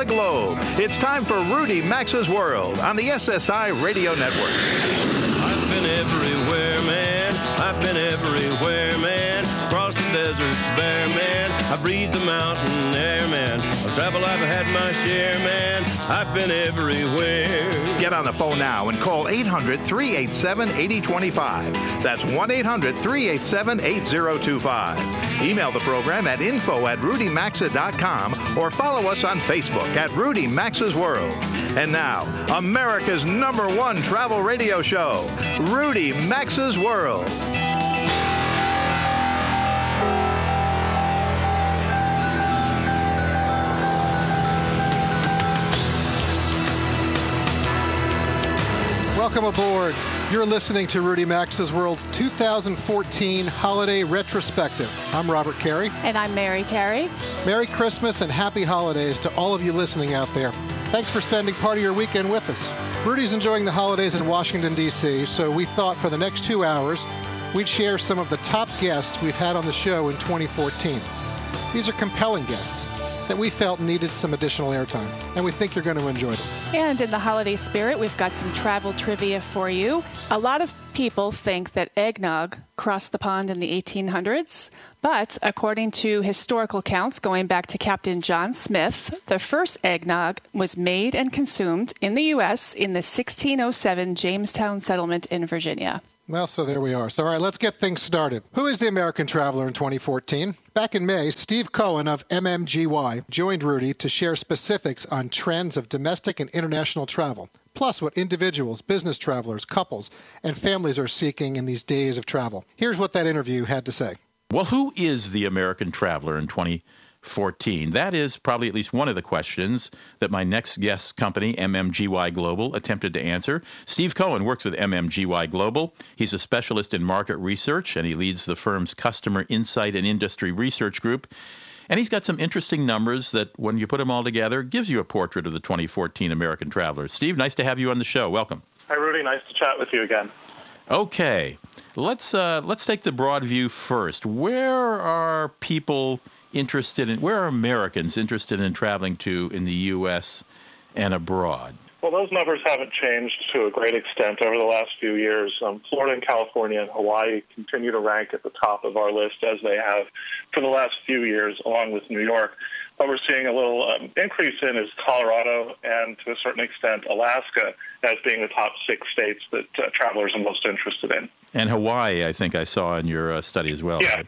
The globe, it's time for Rudy Maxa's World on the SSI Radio Network. I've been everywhere, man. I've been everywhere, man. Deserts bare, man. I breathed the mountain air, man. Of travel I've had my share, man. I've been everywhere. Get on the phone now and call 800 387 8025. That's 1 800 387 8025. Email the program at info at rudymaxa.com or follow us on Facebook at Rudy Maxa's World. And now, America's number one travel radio show, Rudy Maxa's World. Welcome aboard. You're listening to Rudy Maxa's World 2014 Holiday Retrospective. I'm Robert Carey. And I'm Mary Carey. Merry Christmas and happy holidays to all of you listening out there. Thanks for spending part of your weekend with us. Rudy's enjoying the holidays in Washington, D.C., so we thought for the next two hours we'd share some of the top guests we've had on the show in 2014. These are compelling guests that we felt needed some additional airtime, and we think you're going to enjoy them. And in the holiday spirit, we've got some travel trivia for you. A lot of people think that eggnog crossed the pond in the 1800s, but according to historical accounts going back to Captain John Smith, the first eggnog was made and consumed in the U.S. in the 1607 Jamestown settlement in Virginia. Well, so there we are. So, all right, let's get things started. Who is the American traveler in 2014? Back in May, Steve Cohen of MMGY joined Rudy to share specifics on trends of domestic and international travel, plus what individuals, business travelers, couples, and families are seeking in these days of travel. Here's what that interview had to say. Well, who is the American traveler in 2014? 14? That is probably at least one of the questions that my next guest company, MMGY Global, attempted to answer. Steve Cohen works with MMGY Global. He's a specialist in market research and he leads the firm's customer insight and industry research group. And he's got some interesting numbers that, when you put them all together, gives you a portrait of the 2014 American traveler. Steve, nice to have you on the show. Welcome. Hi, Rudy. Nice to chat with you again. Okay, let's uh, let's take the broad view first. Where are people interested in where are Americans interested in traveling to in the U.S. and abroad? Well, those numbers haven't changed to a great extent over the last few years. Um, Florida and California and Hawaii continue to rank at the top of our list as they have for the last few years, along with New York. What we're seeing a little um, increase in is Colorado and, to a certain extent, Alaska as being the top six states that uh, travelers are most interested in. And Hawaii, I think I saw in your uh, study as well. Yeah. Right?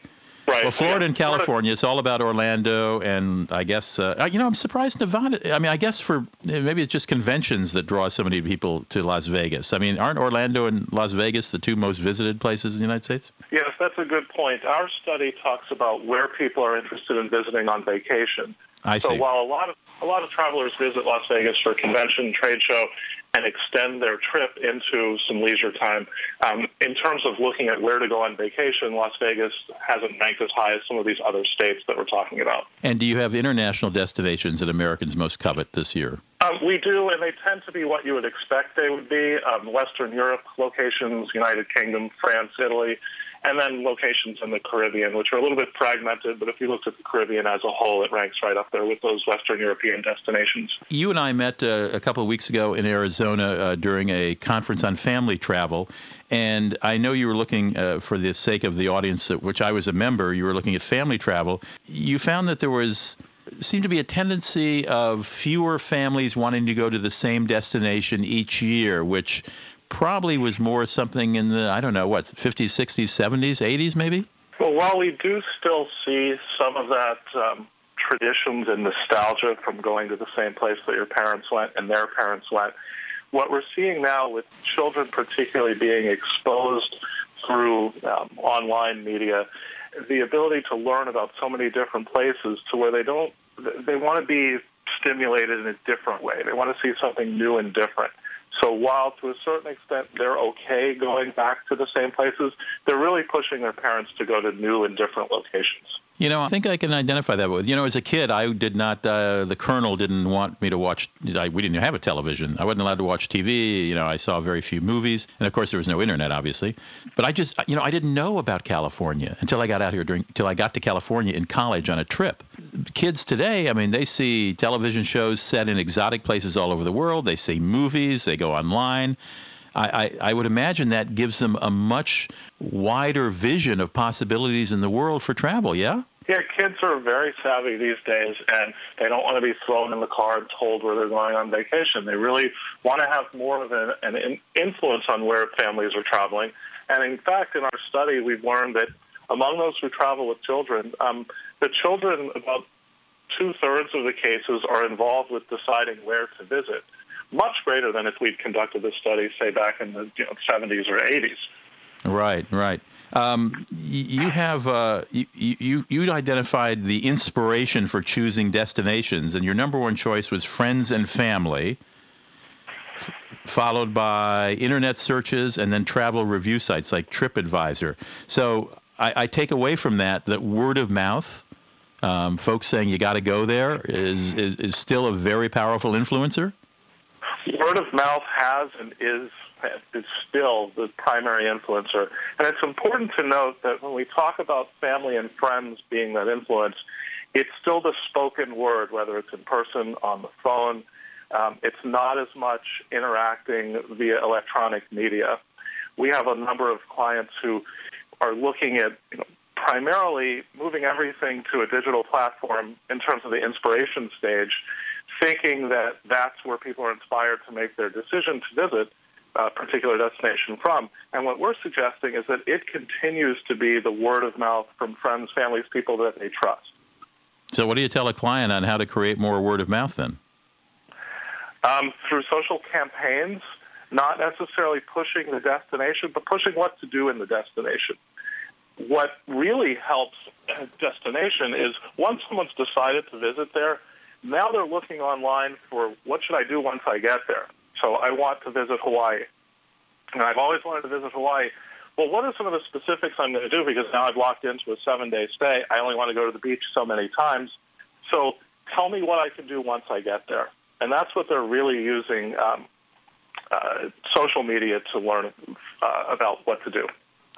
Right. Well, Florida yeah. and California, it's all about Orlando, and I guess uh, you know I'm surprised Nevada. I mean, I guess for maybe it's just conventions that draw so many people to Las Vegas. I mean, aren't Orlando and Las Vegas the two most visited places in the United States? Yes, that's a good point. Our study talks about where people are interested in visiting on vacation. I so see. while a lot of a lot of travelers visit Las Vegas for convention, trade show, and extend their trip into some leisure time, um, in terms of looking at where to go on vacation, Las Vegas hasn't ranked as high as some of these other states that we're talking about. And do you have international destinations that Americans most covet this year? Um, we do, and they tend to be what you would expect they would be: um, Western Europe locations, United Kingdom, France, Italy and then locations in the Caribbean, which are a little bit fragmented, but if you looked at the Caribbean as a whole, it ranks right up there with those Western European destinations. You and I met uh, a couple of weeks ago in Arizona uh, during a conference on family travel. And I know you were looking, uh, for the sake of the audience, at which I was a member, you were looking at family travel. You found that there was seemed to be a tendency of fewer families wanting to go to the same destination each year, which probably was more something in the, I don't know, what, 50s, 60s, 70s, 80s maybe? Well, while we do still see some of that um, traditions and nostalgia from going to the same place that your parents went and their parents went, what we're seeing now with children particularly being exposed through um, online media, the ability to learn about so many different places to where they don't, they want to be stimulated in a different way. They want to see something new and different. So while to a certain extent they're okay going back to the same places, they're really pushing their parents to go to new and different locations. You know, I think I can identify that with. You know, as a kid, I did not. Uh, the colonel didn't want me to watch. I, we didn't have a television. I wasn't allowed to watch TV. You know, I saw very few movies, and of course, there was no internet, obviously. But I just, you know, I didn't know about California until I got out here during. Until I got to California in college on a trip. Kids today, I mean, they see television shows set in exotic places all over the world. They see movies. They go online. I, I, I would imagine that gives them a much wider vision of possibilities in the world for travel. Yeah. Yeah, kids are very savvy these days, and they don't want to be thrown in the car and told where they're going on vacation. They really want to have more of an, an influence on where families are traveling. And in fact, in our study, we've learned that among those who travel with children, um, the children, about two thirds of the cases, are involved with deciding where to visit, much greater than if we'd conducted this study, say, back in the you know, 70s or 80s. Right, right. Um, you have uh, you, you you identified the inspiration for choosing destinations, and your number one choice was friends and family, f- followed by internet searches, and then travel review sites like TripAdvisor. So I, I take away from that that word of mouth, um, folks saying you got to go there, is, is is still a very powerful influencer. Word of mouth has and is is still the primary influencer. And it's important to note that when we talk about family and friends being that influence, it's still the spoken word, whether it's in person, on the phone. Um, it's not as much interacting via electronic media. We have a number of clients who are looking at you know, primarily moving everything to a digital platform in terms of the inspiration stage, thinking that that's where people are inspired to make their decision to visit a particular destination from. And what we're suggesting is that it continues to be the word of mouth from friends, families, people that they trust. So, what do you tell a client on how to create more word of mouth then? Um, through social campaigns, not necessarily pushing the destination, but pushing what to do in the destination. What really helps a destination is once someone's decided to visit there, now they're looking online for what should I do once I get there. So I want to visit Hawaii. And I've always wanted to visit Hawaii. Well, what are some of the specifics I'm going to do? Because now I've locked into a seven day stay. I only want to go to the beach so many times. So tell me what I can do once I get there. And that's what they're really using um, uh, social media to learn uh, about what to do.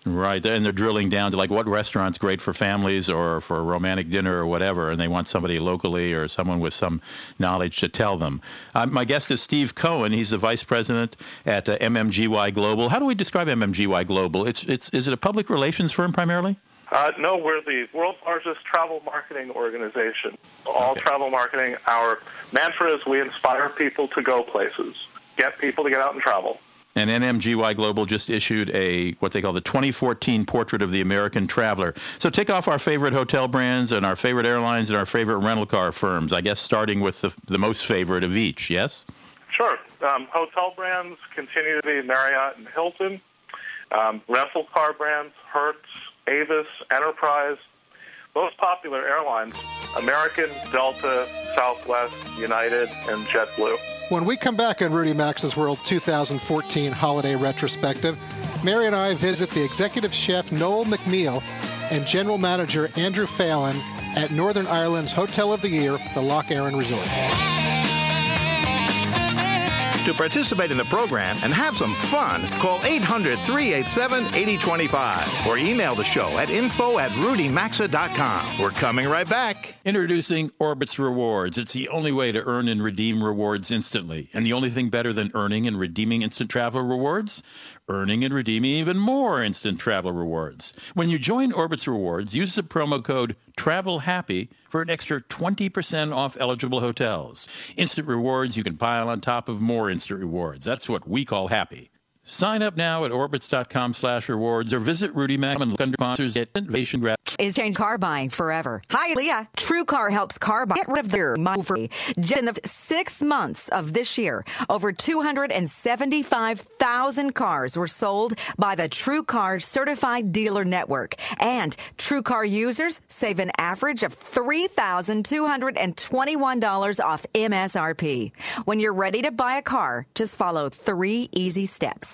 Right, and they're drilling down to like what restaurant's great for families or for a romantic dinner or whatever, and they want somebody locally or someone with some knowledge to tell them. Uh, my guest is Steve Cohen. He's the vice president at uh, MMGY Global. How do we describe MMGY Global? It's it's is it a public relations firm primarily? Uh, no, we're the world's largest travel marketing organization. All okay. travel marketing. Our mantra is we inspire people to go places, get people to get out and travel. And MMGY Global just issued a what they call the 2014 Portrait of the American Traveler. So take off our favorite hotel brands and our favorite airlines and our favorite rental car firms. I guess starting with the, the most favorite of each. Yes. Sure. Um, hotel brands continue to be Marriott and Hilton. Um, rental car brands, Hertz, Avis, Enterprise. Most popular airlines: American, Delta, Southwest, United, and JetBlue. When we come back on Rudy Maxa's World 2014 Holiday Retrospective, Mary and I visit the executive chef Noel McMeel and general manager Andrew Phelan at Northern Ireland's Hotel of the Year, the Lough Erne Resort. To participate in the program and have some fun, call 800 387 8025 or email the show at info at rudymaxa.com. We're coming right back. Introducing Orbitz Rewards. It's the only way to earn and redeem rewards instantly. And the only thing better than earning and redeeming instant travel rewards? Earning and redeeming even more instant travel rewards. When you join Orbitz Rewards, use the promo code TRAVELHAPPY for an extra 20% off eligible hotels. Instant rewards you can pile on top of more instant rewards. That's what we call happy. Sign up now at orbitz.com slash rewards or visit Rudy Mac and under sponsors at Innovation Grab. Is change car buying forever. Hi, Leah. TrueCar helps car buy. Get rid of their free. In the six months of this year, over 275,000 cars were sold by the TrueCar Certified Dealer Network. And TrueCar users save an average of $3,221 off MSRP. When you're ready to buy a car, just follow three easy steps.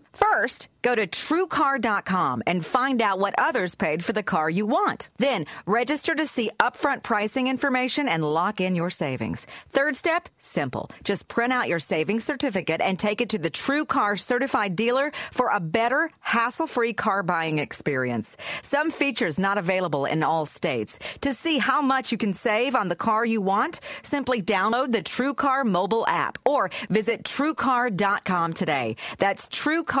First, go to truecar.com and find out what others paid for the car you want. Then, register to see upfront pricing information and lock in your savings. Third step, simple. Just print out your savings certificate and take it to the TrueCar certified dealer for a better, hassle-free car buying experience. Some features not available in all states. To see how much you can save on the car you want, simply download the TrueCar mobile app or visit truecar.com today. That's truecar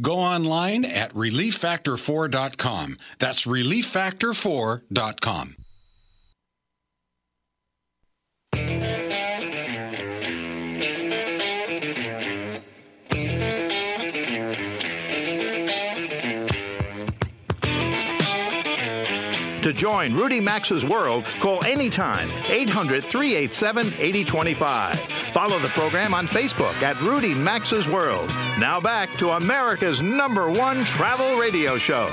Go online at relieffactor4.com. That's relieffactor4.com. To join Rudy Maxa's world, call anytime 800 387 8025. Follow the program on Facebook at Rudy Maxa's World. Now back to America's number one travel radio show.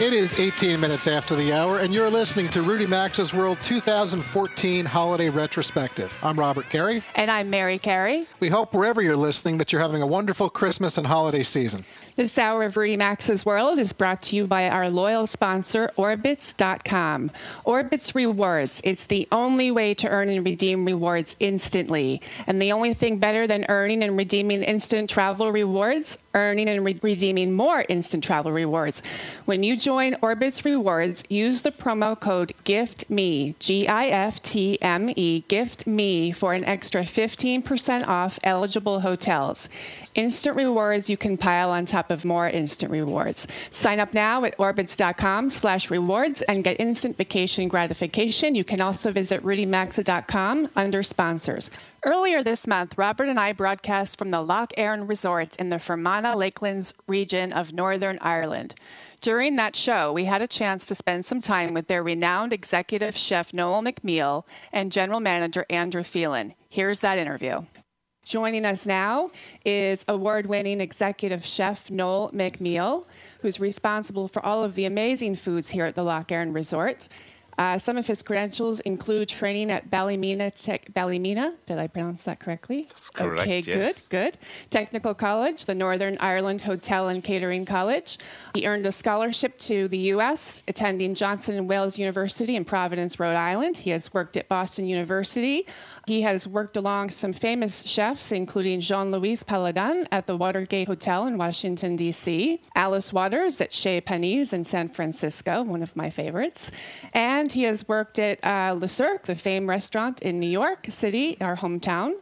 It is 18 minutes after the hour, and you're listening to Rudy Maxa's World 2014 Holiday Retrospective. I'm Robert Carey. And I'm Mary Carey. We hope wherever you're listening that you're having a wonderful Christmas and holiday season. This hour of Rudy Maxa's World is brought to you by our loyal sponsor, Orbitz.com. Orbitz Rewards. It's the only way to earn and redeem rewards instantly. And the only thing better than earning and redeeming instant travel rewards, earning and re- redeeming more instant travel rewards. When you join Orbitz Rewards, use the promo code GIFTME, G I F T M E, GIFTME, for an extra 15% off eligible hotels. Instant rewards you can pile on top of more instant rewards. Sign up now at orbitz.com slash rewards and get instant vacation gratification. You can also visit rudymaxa.com under sponsors. Earlier this month, Robert and I broadcast from the Lough Erne Resort in the Fermanagh Lakelands region of Northern Ireland. During that show, we had a chance to spend some time with their renowned executive chef Noel McMeel and general manager Andrew Phelan. Here's that interview. Joining us now is award winning executive chef Noel McMeel, who's responsible for all of the amazing foods here at the Lough Erne Resort. Uh, some of his credentials include training at Ballymena, Tech, Ballymena. Did I pronounce that correctly? That's correct. Okay, yes. good, good. Technical College, the Northern Ireland Hotel and Catering College. He earned a scholarship to the U.S., attending Johnson and Wales University in Providence, Rhode Island. He has worked at Boston University. He has worked along some famous chefs, including Jean Louis Palladin at the Watergate Hotel in Washington, D.C., Alice Waters at Chez Panisse in San Francisco, one of my favorites. And he has worked at uh, Le Cirque, the famed restaurant in New York City, our hometown.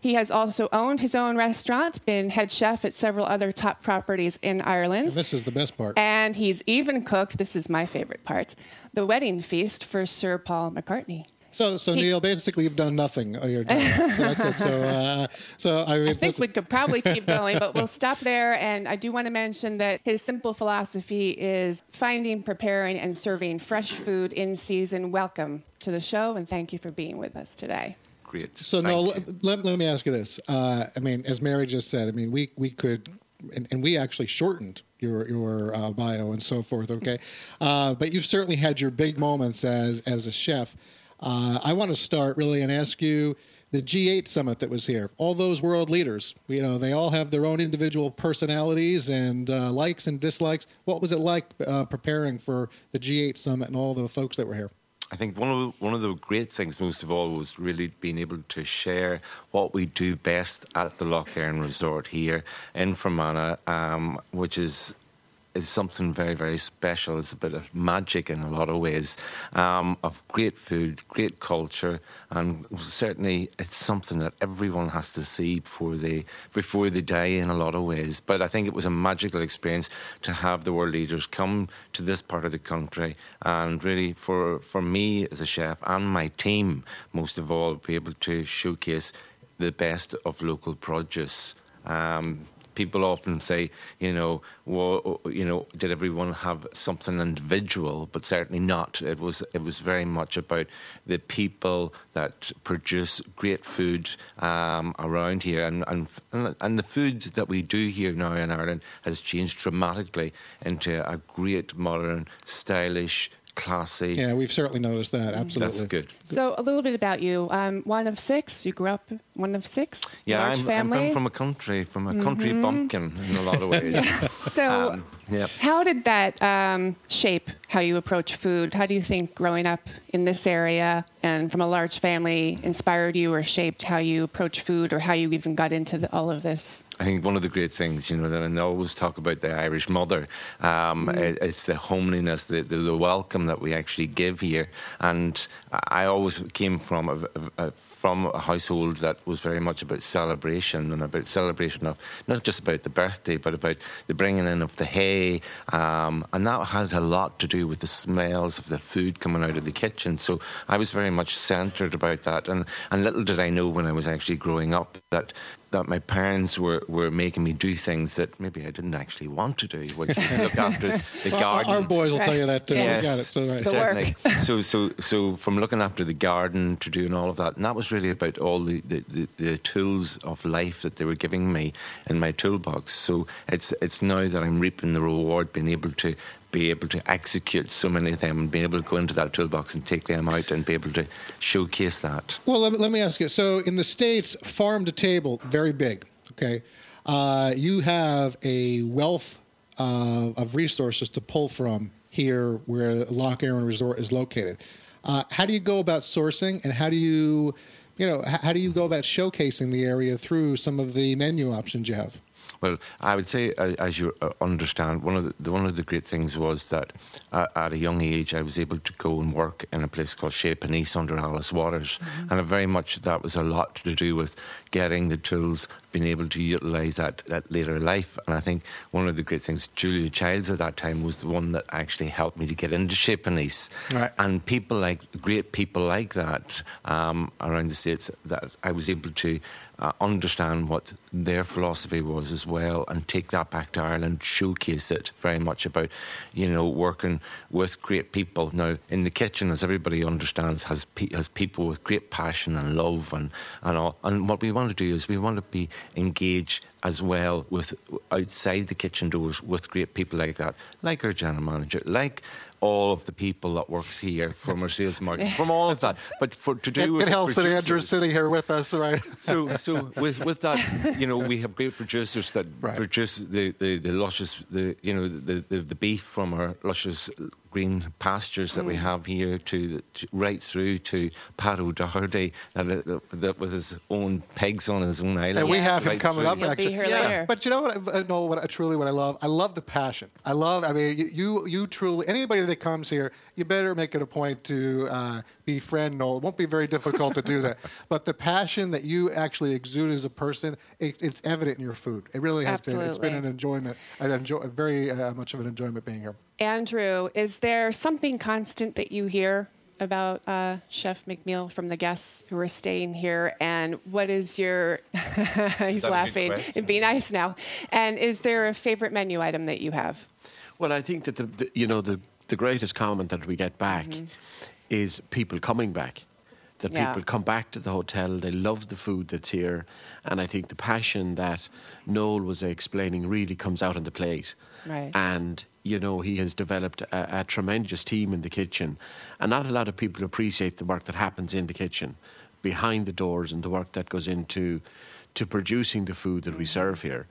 He has also owned his own restaurant, been head chef at several other top properties in Ireland. And this is the best part. And he's even cooked, this is my favorite part, the wedding feast for Sir Paul McCartney. So, so Neil, basically, you've done nothing. all your time. So that's it. So, uh, so I, mean, I think we could probably keep going, but we'll stop there. And I do want to mention that his simple philosophy is finding, preparing, and serving fresh food in season. Welcome to the show, and thank you for being with us today. Great. So Thank no, let, let, let me ask you this. Uh, I mean, as Mary just said, I mean, we we could, and, and we actually shortened your your uh, bio and so forth. Okay, uh, but you've certainly had your big moments as as a chef. Uh, I want to start really and ask you the G8 summit that was here. All those world leaders, you know, they all have their own individual personalities and uh, likes and dislikes. What was it like uh, preparing for the G8 summit and all the folks that were here? I think one of the, one of the great things, most of all, was really being able to share what we do best at the Lough Erne Resort here in Fermanagh, um, which is is something very very special. It's a bit of magic in a lot of ways, um, of great food, great culture, and certainly it's something that everyone has to see before they before they die in a lot of ways. But I think it was a magical experience to have the world leaders come to this part of the country and really for for me as a chef and my team most of all be able to showcase the best of local produce. Um, people often say, you know, well, you know, did everyone have something individual? But certainly not. It was it was very much about the people that produce great food um, around here, and, and and the food that we do here now in Ireland has changed dramatically into a great modern, stylish classy. Yeah, we've certainly noticed that. Absolutely. That's good. So, a little bit about you. Um, one of six. You grew up one of six. Yeah, large I'm, family. I'm from, from a country, from a country bumpkin in a lot of ways. so, Um, yeah. how did that um, shape how you approach food? How do you think growing up in this area and from a large family inspired you or shaped how you approach food or how you even got into the, all of this? I think one of the great things, you know, and I always talk about the Irish mother, um, it- it's the homeliness, the, the, the welcome that we actually give here. And I always came from a, a- a- from a household that was very much about celebration and about celebration of not just about the birthday, but about the bringing in of the hay. Um, and that had a lot to do with the smells of the food coming out of the kitchen. So I was very much centred about that. And, and little did I know when I was actually growing up that that my parents were, were making me do things that maybe I didn't actually want to do, which was look after the garden. Our boys will tell you that too. Yes, We got it. So, right. Certainly. so, so, so from looking after the garden to doing all of that, and that was really about all the, the, the, the tools of life that they were giving me in my toolbox. So it's it's now that I'm reaping the reward, being able to be able to execute so many of them and be able to go into that toolbox and take them out and be able to showcase that. Well, let me, let me ask you. So, in the states, farm to table, very big. Okay, uh, you have a wealth uh, of resources to pull from here, where Lough Erne Resort is located. Uh, how do you go about sourcing, and how do you, you know, how do you go about showcasing the area through some of the menu options you have? Well, I would say, uh, as you uh, understand, one of the, one of the great things was that at a young age I was able to go and work in a place called Chez Panisse under Alice Waters, and uh, very much that was a lot to do with getting the tools, being able to utilise that that later life. And I think one of the great things, Julia Childs at that time was the one that actually helped me to get into Chez Panisse, Right. and people like great people like that um, around the states that I was able to uh, understand what their philosophy was as well and take that back to Ireland, showcase it very much about, you know, working with great people. Now, in the kitchen, as everybody understands, has pe- has people with great passion and love and, and all. And what we want to do is we want to be engaged as well with outside the kitchen doors with great people like that, like our general manager, like all of the people that works here from our sales market, from all of that. But for to do It, with it helps that Andrew's sitting here with us, right? so so with with that you know we have great producers that Right. produce the, the, the luscious the you know the, the the beef from our luscious green pastures that we have here to, to right through to Pat O'Doherty that, that, that with his own pigs on his own island. And we have him coming through. up. He'll be actually, here later. But you know what? I, no, what I, truly what I love. I love the passion. I love. I mean, you you, you truly anybody that comes here, you better make it a point to uh, befriend Noel. It won't be very difficult to do that. But the passion that you actually exude as a person, it, it's evident in your food. It really has been. It's been an enjoyment. I enjoy very uh, much of an enjoyment being here. Andrew, is there something constant that you hear about uh, Chef McMeel from the guests who are staying here? And what is your. he's that a good laughing. question? Be nice now. And is there a favorite menu item that you have? Well, I think that the, the you know the the greatest comment that we get back is people coming back. That Yeah. people come back to the hotel, they love the food that's here, and I think the passion that Noel was explaining really comes out on the plate. Right. And you know he has developed a, a tremendous team in the kitchen, and not a lot of people appreciate the work that happens in the kitchen, behind the doors, and the work that goes into to producing the food that we mm. serve here.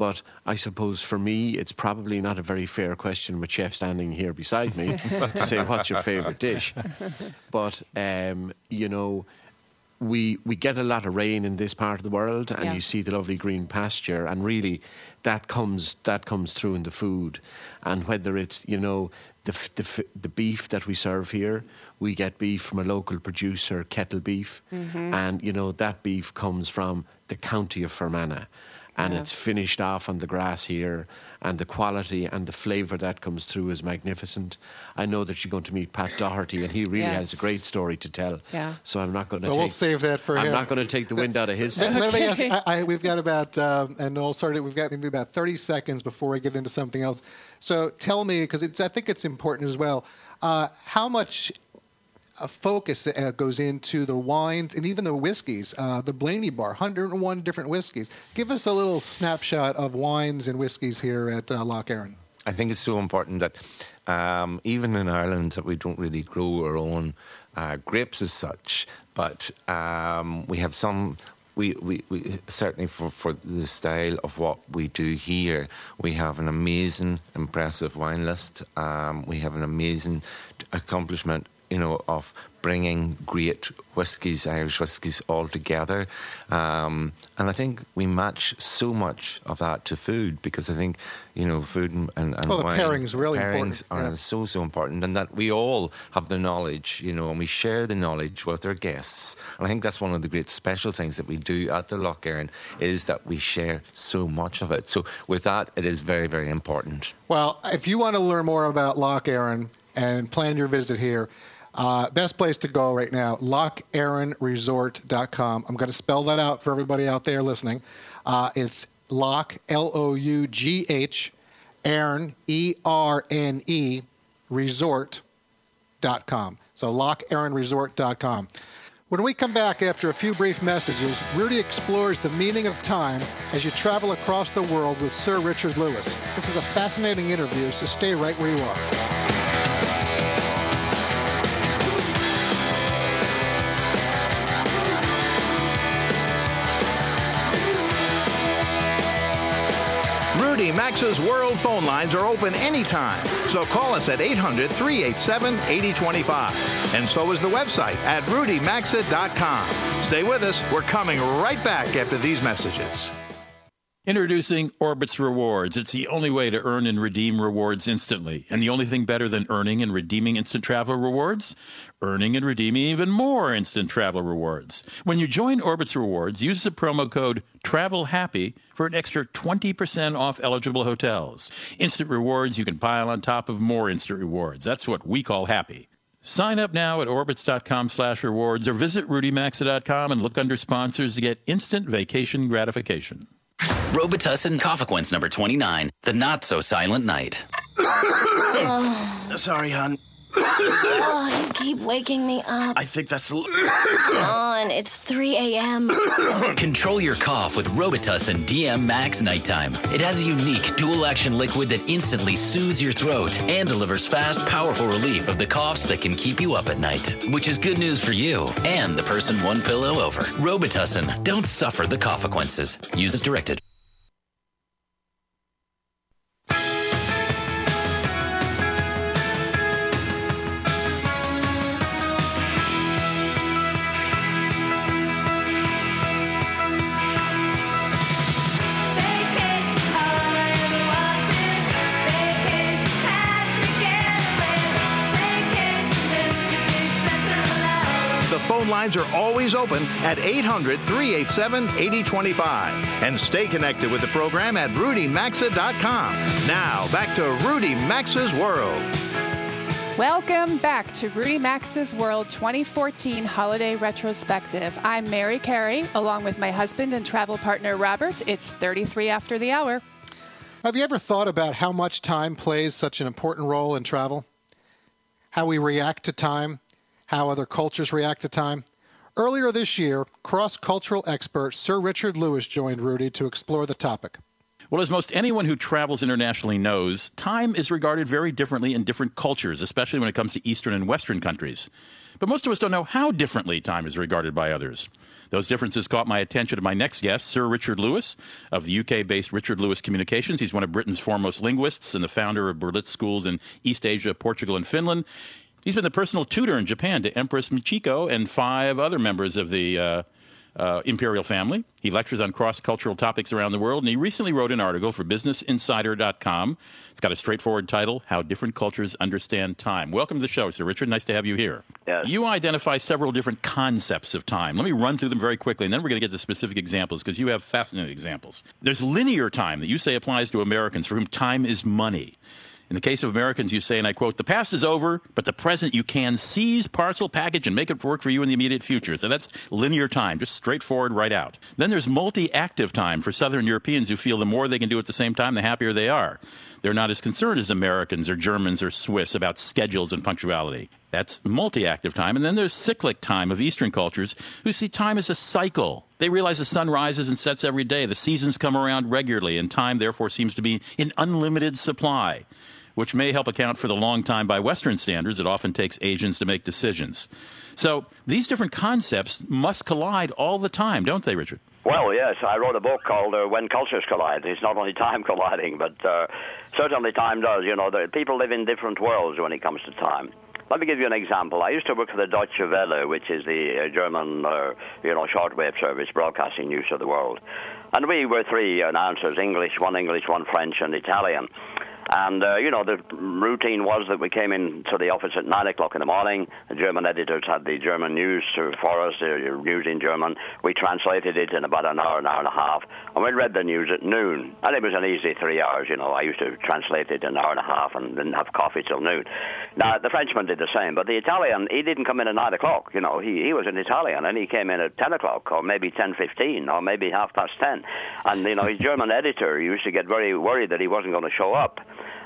But I suppose for me, it's probably not a very fair question with Chef standing here beside me to say what's your favourite dish. But um, you know, we we get a lot of rain in this part of the world, and Yeah. you see the lovely green pasture, and really, that comes that comes through in the food, and whether it's you know. The, f- the, f- the beef that we serve here, we get beef from a local producer, Kettyle Beef, and you know that beef comes from the county of Fermanagh, and Yeah. it's finished off on the grass here, and the quality and the flavour that comes through is magnificent. I know that you're going to meet Pat Doherty, and he really has a great story to tell. Yeah. So I'm not going to. Well, take, we'll save that for I'm him. not going to take the wind out of his. Let, let me ask. I, I, we've got about um, and Noel started. We've got maybe about thirty seconds before I get into something else. So tell me, because I think it's important as well. Uh, how much uh, focus that goes into the wines and even the whiskeys? Uh, the Blaney Bar, 101 different whiskeys. Give us a little snapshot of wines and whiskeys here at uh, Lough Erne. I think it's so important that um, even in Ireland that we don't really grow our own uh, grapes as such, but um, we have some. We, we, we certainly for, for the style of what we do here, we have an amazing, impressive wine list. Um, we have an amazing accomplishment, you know, of bringing great whiskies, Irish whiskies, all together. Um, and I think we match so much of that to food because I think, you know, food and, and, and Well, the wine, pairing's really pairings important, are yeah. so, so important. And that we all have the knowledge, you know, and we share the knowledge with our guests. And I think that's one of the great special things that we do at the Lough Erne is that we share so much of it. So with that, it is very, very important. Well, if you want to learn more about Lough Erne and plan your visit here, uh, best place to go right now, lougherneresort.com. I'm going to spell that out for everybody out there listening. Uh, it's Lough, L O U G H, Erne, E R N E, resort.com. So lougherneresort.com. When we come back after a few brief messages, Rudy explores the meaning of time as you travel across the world with Sir Richard Lewis. This is a fascinating interview, so stay right where you are. Maxa's World phone lines are open anytime, so call us at 800 387 8025. And so is the website at rudymaxa.com. Stay with us. We're coming right back after these messages. Introducing Orbitz Rewards. It's the only way to earn and redeem rewards instantly. And the only thing better than earning and redeeming instant travel rewards? Earning and redeeming even more instant travel rewards. When you join Orbitz Rewards, use the promo code TRAVELHAPPY for an extra 20% off eligible hotels. Instant rewards you can pile on top of more instant rewards. That's what we call happy. Sign up now at orbitz.com slash rewards or visit rudymaxa.com and look under sponsors to get instant vacation gratification. Robitussin Coughsequence number 29, The Not So Silent Night. Sorry, hon. Oh, you keep waking me up. I think that's. l- Come on, it's 3 a.m. Control your cough with Robitussin DM Max Nighttime. It has a unique dual action liquid that instantly soothes your throat and delivers fast, powerful relief of the coughs that can keep you up at night. Which is good news for you and the person one pillow over. Robitussin. Don't suffer the consequences. Use as directed. Lines are always open at 800 387 8025. And stay connected with the program at rudymaxa.com. Now, back to Rudy Maxa's World. Welcome back to Rudy Maxa's World 2014 Holiday Retrospective. I'm Mary Carey, along with my husband and travel partner Robert. It's 33 after the hour. Have you ever thought about how much time plays such an important role in travel? How we react to time, how other cultures react to time? Earlier this year, cross cultural expert Sir Richard Lewis joined Rudy to explore the topic. Well, as most anyone who travels internationally knows, time is regarded very differently in different cultures, especially when it comes to Eastern and Western countries. But most of us don't know how differently time is regarded by others. Those differences caught my attention to my next guest, Sir Richard Lewis of the UK based Richard Lewis Communications. He's one of Britain's foremost linguists and the founder of Berlitz schools in East Asia, Portugal, and Finland. He's been the personal tutor in Japan to Empress Michiko and five other members of the uh, uh, imperial family. He lectures on cross cultural topics around the world, and he recently wrote an article for BusinessInsider.com. It's got a straightforward title How Different Cultures Understand Time. Welcome to the show, Sir Richard. Nice to have you here. Yes. You identify several different concepts of time. Let me run through them very quickly, and then we're going to get to specific examples because you have fascinating examples. There's linear time that you say applies to Americans for whom time is money. In the case of Americans, you say, and I quote, the past is over, but the present you can seize, parcel, package, and make it work for you in the immediate future. So that's linear time, just straightforward right out. Then there's multi active time for Southern Europeans who feel the more they can do at the same time, the happier they are. They're not as concerned as Americans or Germans or Swiss about schedules and punctuality. That's multi active time. And then there's cyclic time of Eastern cultures who see time as a cycle. They realize the sun rises and sets every day, the seasons come around regularly, and time therefore seems to be in unlimited supply which may help account for the long time by Western standards it often takes agents to make decisions. So these different concepts must collide all the time, don't they, Richard? Well, yes. I wrote a book called uh, When Cultures Collide. It's not only time colliding, but uh, certainly time does. You know, the, people live in different worlds when it comes to time. Let me give you an example. I used to work for the Deutsche Welle, which is the uh, German, uh, you know, shortwave service broadcasting news of the world. And we were three announcers, English, one English, one French, and Italian. And, uh, you know, the routine was that we came into the office at 9 o'clock in the morning. The German editors had the German news for us, the news in German. We translated it in about an hour, an hour and a half. And we read the news at noon. And it was an easy three hours, you know. I used to translate it an hour and a half and didn't have coffee till noon. Now, the Frenchman did the same. But the Italian, he didn't come in at 9 o'clock. You know, he, he was an Italian and he came in at 10 o'clock or maybe 10.15 or maybe half past 10. And, you know, his German editor used to get very worried that he wasn't going to show up.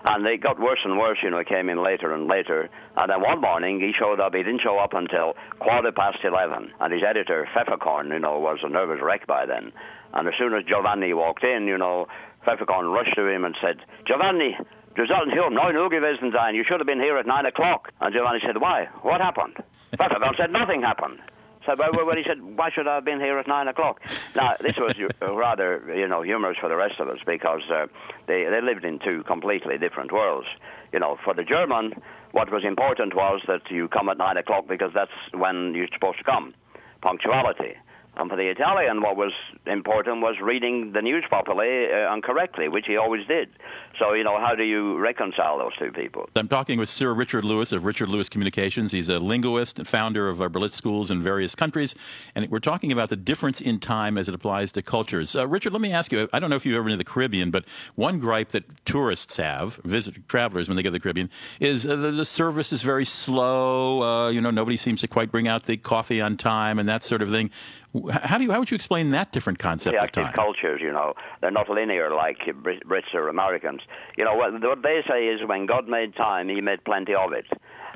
And it got worse and worse, you know, he came in later and later. And then one morning he showed up, he didn't show up until quarter past 11. And his editor, Pfefferkorn, you know, was a nervous wreck by then. And as soon as Giovanni walked in, you know, Pfefferkorn rushed to him and said, Giovanni, du sollten hier um neun Uhr gewesen sein. You should have been here at nine o'clock. And Giovanni said, why? What happened? Pfefferkorn said, nothing happened. So when he said, "Why should I have been here at nine o'clock?" Now this was rather, you know, humorous for the rest of us because uh, they they lived in two completely different worlds. You know, for the German, what was important was that you come at nine o'clock because that's when you're supposed to come, punctuality. And for the Italian, what was important was reading the news properly uh, and correctly, which he always did. So, you know, how do you reconcile those two people? I'm talking with Sir Richard Lewis of Richard Lewis Communications. He's a linguist and founder of Berlitz schools in various countries. And we're talking about the difference in time as it applies to cultures. Uh, Richard, let me ask you I don't know if you've ever been to the Caribbean, but one gripe that tourists have, visit travelers when they go to the Caribbean, is uh, the, the, service is very slow. Uh, you know, nobody seems to quite bring out the coffee on time and that sort of thing. How do you? How would you explain that different concept of time? cultures, you know, they're not linear like Brits or Americans. You know what, what they say is when God made time, He made plenty of it,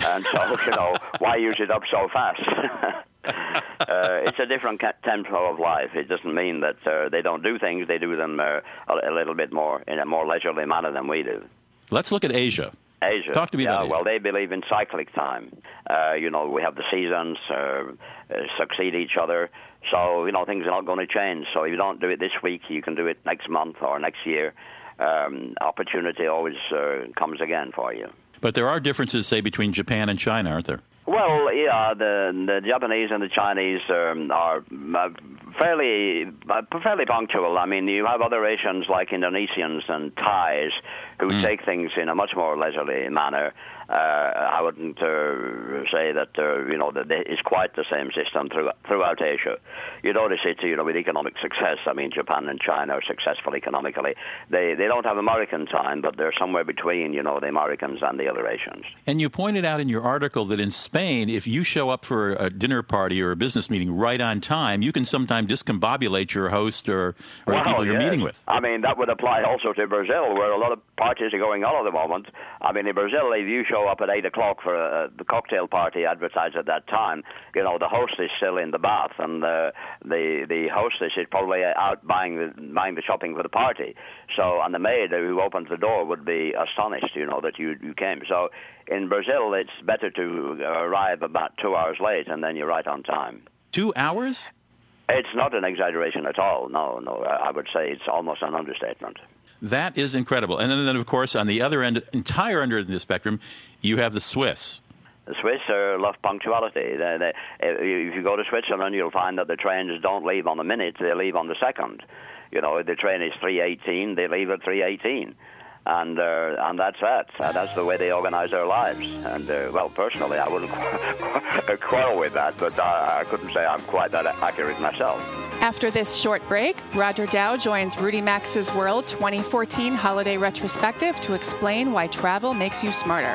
and so you know why use it up so fast? uh, it's a different tempo of life. It doesn't mean that uh, they don't do things; they do them uh, a, a little bit more in a more leisurely manner than we do. Let's look at Asia. Asia. Talk to me yeah, about well, they believe in cyclic time. Uh, you know, we have the seasons uh, uh, succeed each other, so you know things are not going to change. So if you don't do it this week, you can do it next month or next year. Um, opportunity always uh, comes again for you. But there are differences, say, between Japan and China, aren't there? Well, yeah, the the Japanese and the Chinese um, are uh, fairly uh, fairly punctual. I mean, you have other Asians like Indonesians and Thais who mm. take things in a much more leisurely manner. Uh, I wouldn't uh, say that uh, you know that it's quite the same system through, throughout Asia. You notice it, you know, with economic success. I mean, Japan and China are successful economically. They they don't have American time, but they're somewhere between, you know, the Americans and the other Asians. And you pointed out in your article that in Spain, if you show up for a dinner party or a business meeting right on time, you can sometimes discombobulate your host or, or the people you're yes. meeting with. I mean, that would apply also to Brazil, where a lot of parties are going on at the moment. I mean, in Brazil, if you show up at eight o'clock for a, the cocktail party advertised at that time, you know the host is still in the bath, and uh, the the hostess is probably out buying the buying the shopping for the party. So, and the maid who opens the door would be astonished, you know, that you you came. So, in Brazil, it's better to arrive about two hours late, and then you're right on time. Two hours? It's not an exaggeration at all. No, no, I would say it's almost an understatement. That is incredible. And then, of course, on the other end, entire end of the spectrum, you have the Swiss. The Swiss uh, love punctuality. They, they, if you go to Switzerland, you'll find that the trains don't leave on the minute; they leave on the second. You know, the train is 3:18, they leave at 3:18 and uh, and that's that. Uh, that's the way they organize their lives. And uh, well, personally, I wouldn't quarrel with that, but I, I couldn't say I'm quite that accurate myself. After this short break, Roger Dow joins Rudy Maxa's World 2014 Holiday Retrospective to explain why travel makes you smarter.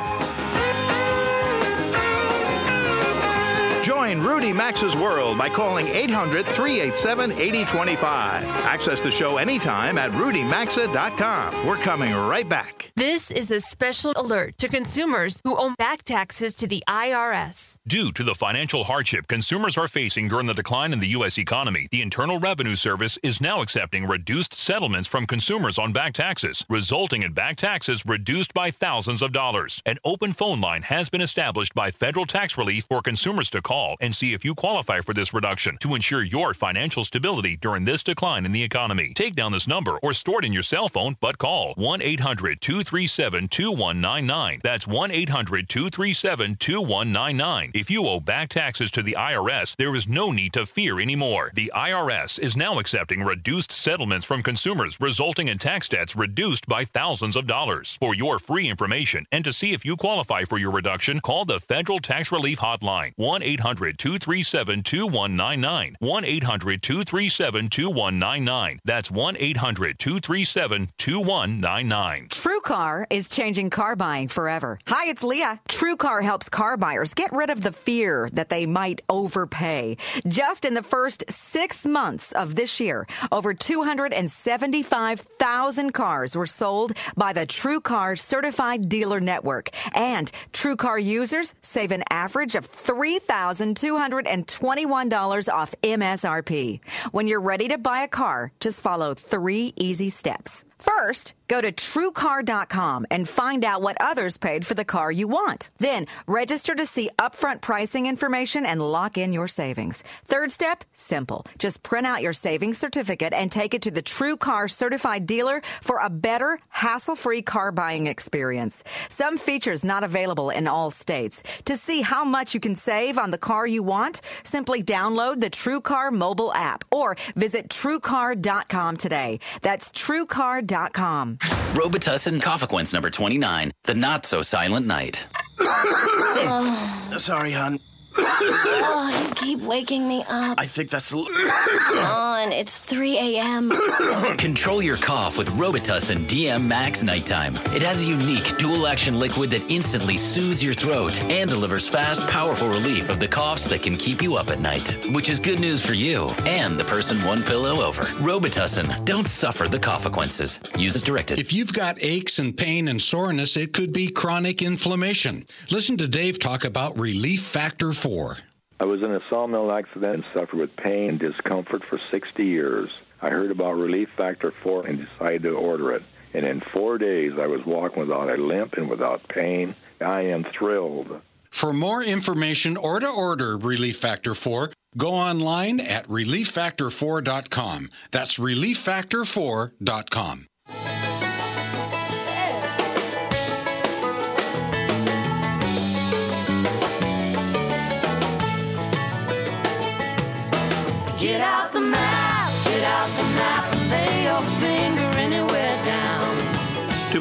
Join Rudy Maxa's World by calling 800 387 8025. Access the show anytime at rudymaxa.com. We're coming right back. This is a special alert to consumers who owe back taxes to the IRS. Due to the financial hardship consumers are facing during the decline in the U.S. economy, the Internal Revenue Service is now accepting reduced settlements from consumers on back taxes, resulting in back taxes reduced by thousands of dollars. An open phone line has been established by Federal Tax Relief for consumers to call call and see if you qualify for this reduction to ensure your financial stability during this decline in the economy. Take down this number or store it in your cell phone, but call 1 800 237 2199. That's 1 800 237 2199. If you owe back taxes to the IRS, there is no need to fear anymore. The IRS is now accepting reduced settlements from consumers, resulting in tax debts reduced by thousands of dollars. For your free information and to see if you qualify for your reduction, call the Federal Tax Relief Hotline 1 800 800 237 2199. 1 800 237 2199. That's 1 800 237 2199. TrueCar is changing car buying forever. Hi, it's Leah. TrueCar helps car buyers get rid of the fear that they might overpay. Just in the first six months of this year, over 275,000 cars were sold by the TrueCar Certified Dealer Network. And TrueCar users save an average of 3,000 $1,221 off MSRP. When you're ready to buy a car, just follow three easy steps. First, go to truecar.com and find out what others paid for the car you want. Then, register to see upfront pricing information and lock in your savings. Third step, simple. Just print out your savings certificate and take it to the True Car certified dealer for a better, hassle-free car buying experience. Some features not available in all states. To see how much you can save on the car you want, simply download the True Car mobile app or visit truecar.com today. That's truecar.com Robitussin Robitussin Coughsequence number 29, The Not So Silent Night. Sorry, hon oh, you keep waking me up. I think that's. L- Come on, it's 3 a.m. Control your cough with Robitussin DM Max Nighttime. It has a unique dual action liquid that instantly soothes your throat and delivers fast, powerful relief of the coughs that can keep you up at night, which is good news for you and the person one pillow over. Robitussin. Don't suffer the consequences. Use as directed. If you've got aches and pain and soreness, it could be chronic inflammation. Listen to Dave talk about Relief Factor four. I was in a sawmill accident and suffered with pain and discomfort for 60 years. I heard about Relief Factor 4 and decided to order it. And in four days, I was walking without a limp and without pain. I am thrilled. For more information or to order Relief Factor 4, go online at relieffactor4.com. That's relieffactor4.com.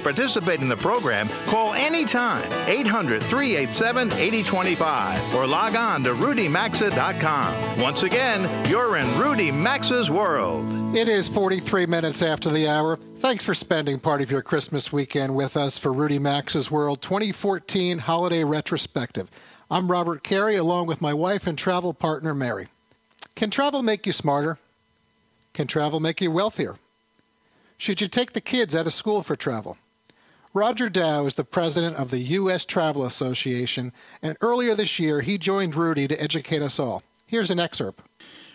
participate in the program, call anytime 800 387 8025 or log on to rudymaxa.com. Once again, you're in Rudy Maxa's world. It is 43 minutes after the hour. Thanks for spending part of your Christmas weekend with us for Rudy Maxa's World 2014 Holiday Retrospective. I'm Robert Carey, along with my wife and travel partner, Mary. Can travel make you smarter? Can travel make you wealthier? Should you take the kids out of school for travel? Roger Dow is the president of the U.S. Travel Association, and earlier this year he joined Rudy to educate us all. Here's an excerpt.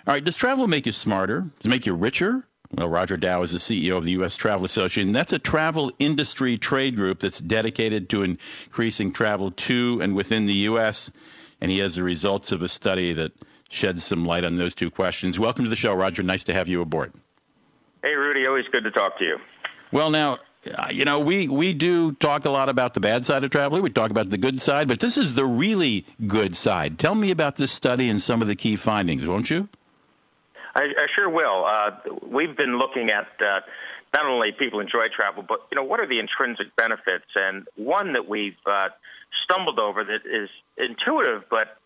All right, does travel make you smarter? Does it make you richer? Well, Roger Dow is the CEO of the U.S. Travel Association. That's a travel industry trade group that's dedicated to increasing travel to and within the U.S., and he has the results of a study that sheds some light on those two questions. Welcome to the show, Roger. Nice to have you aboard. Hey, Rudy. Always good to talk to you. Well, now, you know, we, we do talk a lot about the bad side of traveling. We talk about the good side, but this is the really good side. Tell me about this study and some of the key findings, won't you? I, I sure will. Uh, we've been looking at uh, not only people enjoy travel, but you know what are the intrinsic benefits? And one that we've uh, stumbled over that is intuitive, but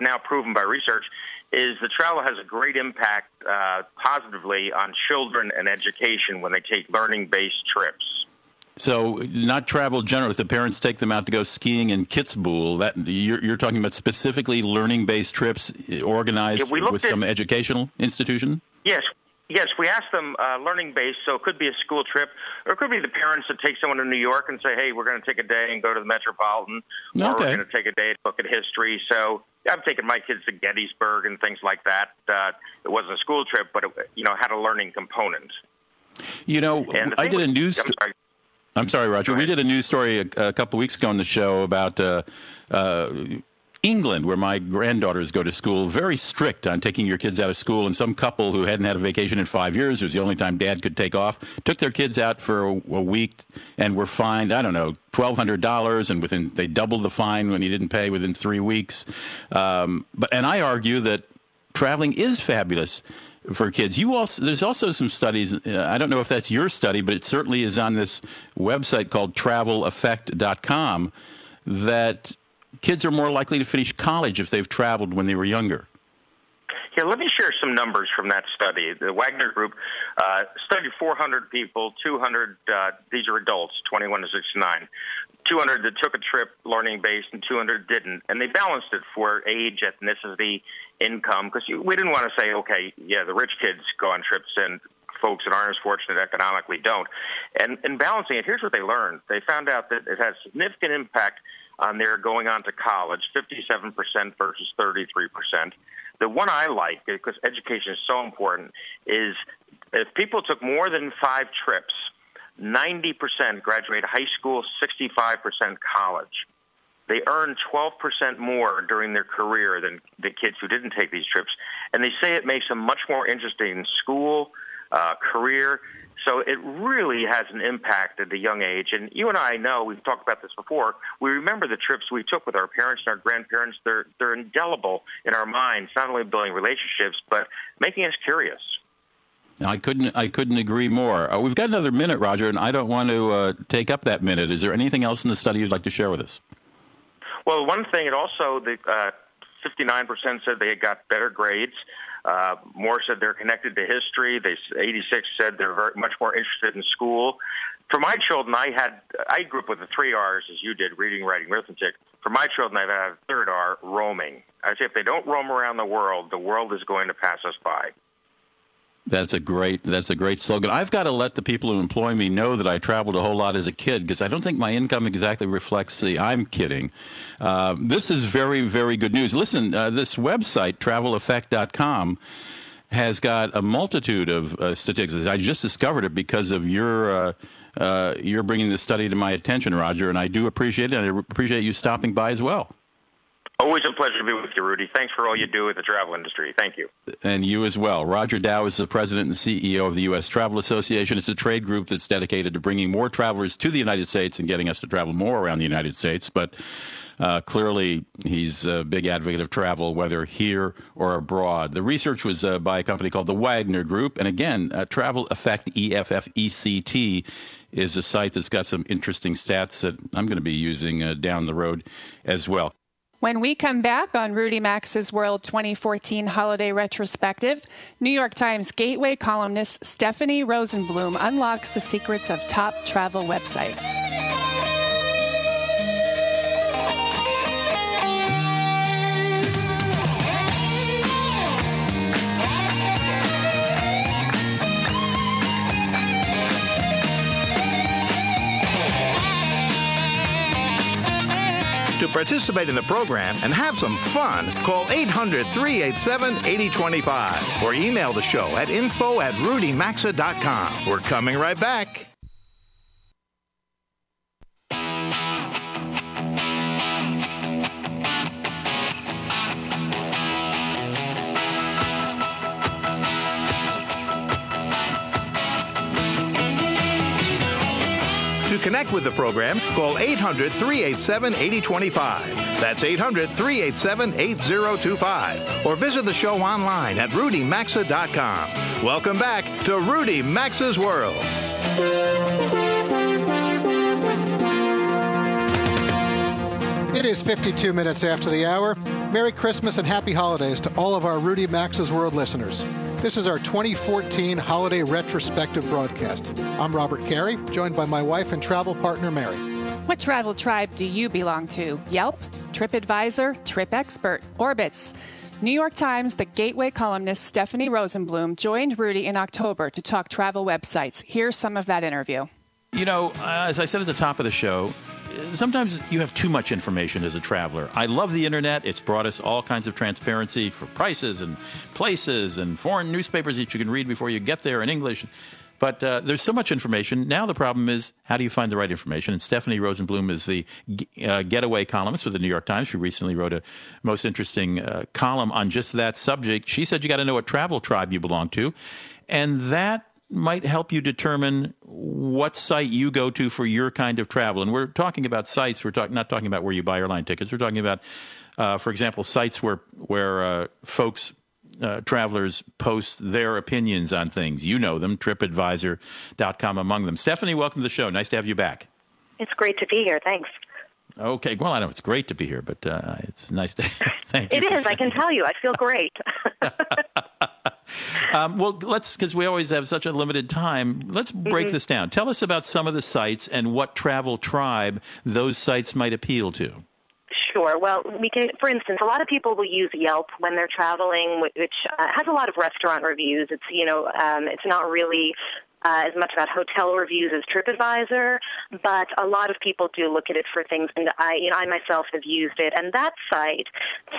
now proven by research, is that travel has a great impact uh, positively on children and education when they take learning-based trips. So, not travel generally. If the parents take them out to go skiing in Kitzbühel, that you're, you're talking about specifically learning-based trips organized Yeah, with looked some educational institution. Yes, yes, we asked them uh, learning based, so it could be a school trip, or it could be the parents that take someone to New York and say, "Hey, we're going to take a day and go to the Metropolitan, or we're going to take a day to look at history." So I've taken my kids to Gettysburg and things like that. Uh, it wasn't a school trip, but it, you know had a learning component. You know, And I did a news. I'm sorry. Roger. We did a news story a, a couple weeks ago on the show about uh, uh, England, where my granddaughters go to school. Very strict on taking your kids out of school. And some couple who hadn't had a vacation in five years, it was the only time dad could take off, took their kids out for a, a week and were fined, I don't know, $1,200. And within they doubled the fine when he didn't pay within three weeks. Um, but And I argue that traveling is fabulous for kids. You also there's also some studies. Uh, I don't know if that's your study, but it certainly is on this website called TravelEffect.com that kids are more likely to finish college if they've traveled when they were younger. Yeah, let me share some numbers from that study. The Wagner Group uh, studied 400 people, 200, uh, these are adults, 21 to 69, 200 that took a trip learning based and 200 didn't. And they balanced it for age, ethnicity, income, because we didn't want to say, okay, yeah, the rich kids go on trips and folks that aren't as fortunate economically don't. And in balancing it, here's what they learned. They found out that it has significant impact on their going on to college, 57% versus 33%. The one I like, because education is so important, is if people took more than five trips, 90% graduate high school, 65% college. They earn 12% more during their career than the kids who didn't take these trips. And they say it makes them much more interested in school, uh, career. So it really has an impact at a young age. And you and I know, we've talked about this before, we remember the trips we took with our parents and our grandparents. They're, they're indelible in our minds, not only building relationships, but making us curious. I couldn't I couldn't agree more. Uh, we've got another minute, Roger, and I don't want to uh, take up that minute. Is there anything else in the study you'd like to share with us? Well, one thing, it also, the uh, 59% said they had got better grades. Uh, more said they're connected to history. They 86 said they're very much more interested in school. For my children, I had I grew up with the three R's as you did: reading, writing, arithmetic. For my children, I've a third R: roaming. I say if they don't roam around the world, the world is going to pass us by. That's a great that's a great slogan. I've got to let the people who employ me know that I traveled a whole lot as a kid because I don't think my income exactly reflects the. I'm kidding. Uh, this is very very good news. Listen, uh, this website traveleffect.com has got a multitude of uh, statistics. I just discovered it because of your. Uh, uh, you're bringing this study to my attention, Roger, and I do appreciate it. And I appreciate you stopping by as well. Always a pleasure to be with you, Rudy. Thanks for all you do with the travel industry. Thank you. and you as well. Roger Dow is the president and CEO of the U.S. Travel Association. It's a trade group that's dedicated to bringing more travelers to the United States and getting us to travel more around the United States. But uh, clearly, he's a big advocate of travel, whether here or abroad. The research was uh, by a company called the Wagner Group. And again, uh, Travel Effect, E F F E C T, is a site that's got some interesting stats that I'm going to be using uh, down the road as well. When we come back on Rudy Maxa's World 2014 Holiday Retrospective, New York Times Getaway columnist Stephanie Rosenbloom unlocks the secrets of top travel websites. To participate in the program and have some fun, call 800 387 8025 or email the show at info at rudymaxa.com. We're coming right back. Connect with the program, call 800 387 8025. That's 800 387 8025. Or visit the show online at rudymaxa.com. Welcome back to Rudy Maxa's World. It is 52 minutes after the hour. Merry Christmas and happy holidays to all of our Rudy Maxa's World listeners. This is our 2014 holiday retrospective broadcast. I'm Robert Carey, joined by my wife and travel partner, Mary. What travel tribe do you belong to? Yelp, TripAdvisor, Trip Expert, Orbitz? New York Times, the Getaway columnist Stephanie Rosenbloom joined Rudy in October to talk travel websites. Here's some of that interview. You know, as I said at the top of the show, sometimes you have too much information as a traveler. I love the internet. It's brought us all kinds of transparency for prices and places and foreign newspapers that you can read before you get there in English. But uh, there's so much information. Now the problem is how do you find the right information? And Stephanie Rosenbloom is the uh, getaway columnist for the New York Times. She recently wrote a most interesting uh, column on just that subject. She said you got to know what travel tribe you belong to. And that might help you determine what site you go to for your kind of travel. And we're talking about sites. We're talk- not talking about where you buy airline tickets. We're talking about, uh, for example, sites where where uh, folks. Uh, travelers post their opinions on things. You know them, tripadvisor.com among them. Stephanie, welcome to the show. Nice to have you back. It's great to be here. Thanks. Okay. Well, I know it's great to be here, but uh, it's nice to thank you. It is. I can tell you. I feel great. um, well, let's because we always have such a limited time. Let's break mm-hmm. this down. Tell us about some of the sites and what travel tribe those sites might appeal to. Sure. Well, we can, for instance, a lot of people will use Yelp when they're traveling, which uh, has a lot of restaurant reviews. It's you know, um, it's not really uh, as much about hotel reviews as TripAdvisor, but a lot of people do look at it for things, and I, you know, I myself have used it. And that site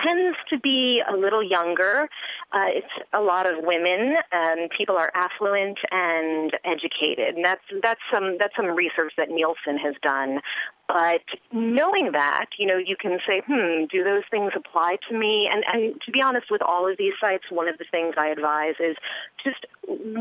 tends to be a little younger. Uh, it's a lot of women, and people are affluent and educated. And that's that's some that's some research that Nielsen has done but knowing that, you know, you can say, hmm, do those things apply to me? And, and to be honest, with all of these sites, one of the things I advise is just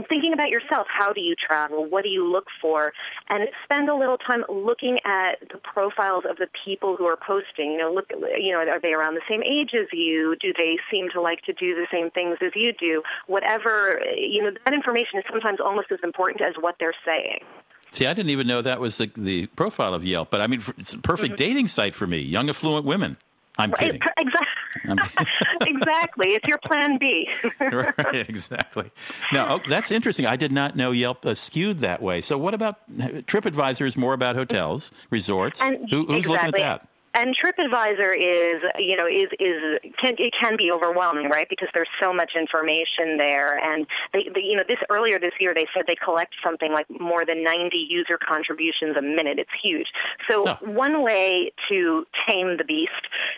thinking about yourself. How do you travel? What do you look for? And spend a little time looking at the profiles of the people who are posting. You know, look, you know, are they around the same age as you? Do they seem to like to do the same things as you do? Whatever, you know, that information is sometimes almost as important as what they're saying. See, I didn't even know that was the, the profile of Yelp, but I mean, it's a perfect mm-hmm. dating site for me. Young, affluent women. I'm kidding. Exactly. exactly. It's your plan B. right, exactly. Now, oh, that's interesting. I did not know Yelp uh, skewed that way. So, what about TripAdvisor is more about hotels, resorts? And Who, who's exactly. looking at that? And TripAdvisor is, you know, is is can it can be overwhelming, right? Because there's so much information there, and they, they, you know, this earlier this year they said they collect something like more than 90 user contributions a minute. It's huge. So oh. one way to tame the beast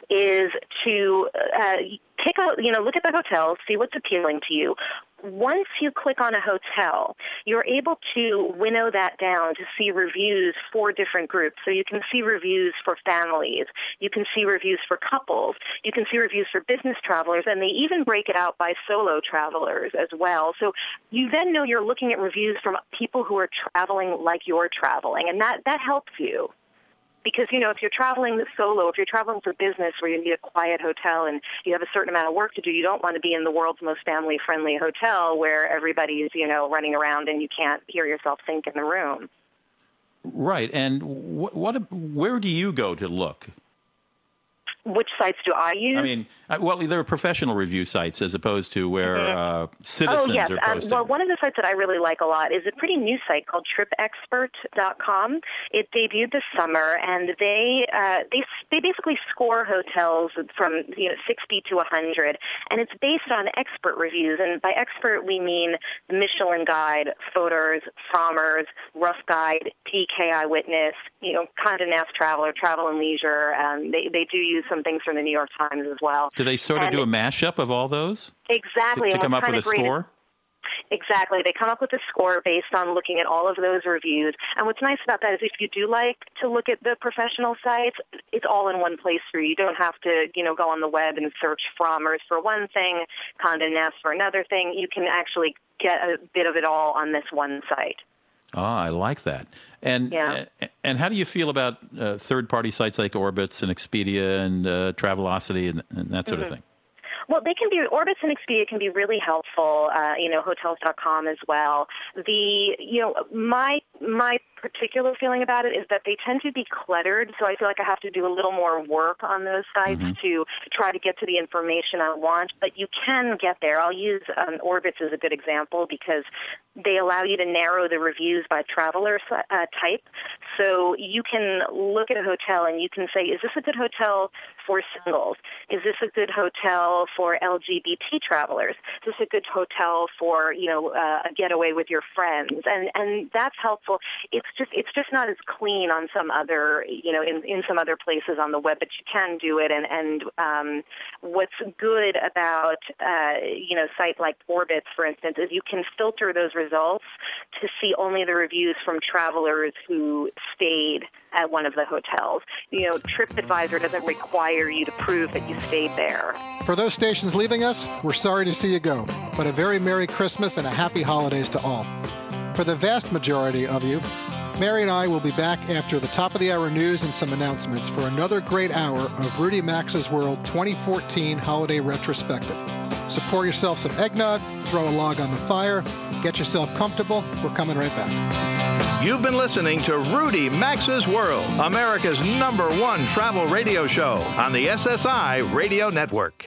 is to uh, pick out, you know, look at the hotels, see what's appealing to you once you click on a hotel, you're able to winnow that down to see reviews for different groups. So you can see reviews for families, you can see reviews for couples, you can see reviews for business travelers, and they even break it out by solo travelers as well. So you then know you're looking at reviews from people who are traveling like you're traveling, and that, that helps you because you know if you're traveling solo if you're traveling for business where you need a quiet hotel and you have a certain amount of work to do you don't want to be in the world's most family friendly hotel where everybody's you know running around and you can't hear yourself think in the room. Right and what, what where do you go to look which sites do I use? I mean, well, there are professional review sites as opposed to where mm-hmm. uh, citizens oh, yes. are posting. Um, well, one of the sites that I really like a lot is a pretty new site called TripExpert.com. It debuted this summer, and they uh, they they basically score hotels from you know 60 to 100, and it's based on expert reviews. And by expert, we mean the Michelin Guide, Fodor's, Frommer's, Rough Guide, DK Eyewitness, you know, Condé Nast Traveler, Travel and Leisure. Um, they they do use some things from the New York Times as well. Do they sort of and do a mashup of all those? Exactly. To, to come up with a score? Exactly. They come up with a score based on looking at all of those reviews. And what's nice about that is if you do like to look at the professional sites, it's all in one place for you. You don't have to, you know, go on the web and search Frommer's for one thing, Condé Nast for another thing. You can actually get a bit of it all on this one site. Ah, I like that. And Yeah. uh, and how do you feel about uh, third-party sites like Orbitz and Expedia and uh, Travelocity and, and that sort Mhm. of thing? Well, they can be Orbitz and Expedia can be really helpful. Uh, you know, hotels.com as well. The you know my my particular feeling about it is that they tend to be cluttered, so I feel like I have to do a little more work on those sites to try to get to the information I want. But you can get there. I'll use um, Orbitz as a good example because they allow you to narrow the reviews by traveler uh, type. So you can look at a hotel and you can say, is this a good hotel for singles? Is this a good hotel for LGBT travelers? Is this a good hotel for you know uh, a getaway with your friends? And and that's helpful. It's just it's just not as clean on some other you know in in some other places on the web, but you can do it. And and um, what's good about uh, you know site like Orbitz, for instance, is you can filter those results to see only the reviews from travelers who stayed at one of the hotels. You know, TripAdvisor doesn't require you to prove that you stayed there. For those stations leaving us, we're sorry to see you go, but a very Merry Christmas and a Happy Holidays to all. For the vast majority of you, Mary and I will be back after the top of the hour news and some announcements for another great hour of Rudy Maxa's World 2014 Holiday Retrospective. So pour yourself some eggnog, throw a log on the fire, get yourself comfortable. We're coming right back. You've been listening to Rudy Maxa's World, America's number one travel radio show on the SSI Radio Network.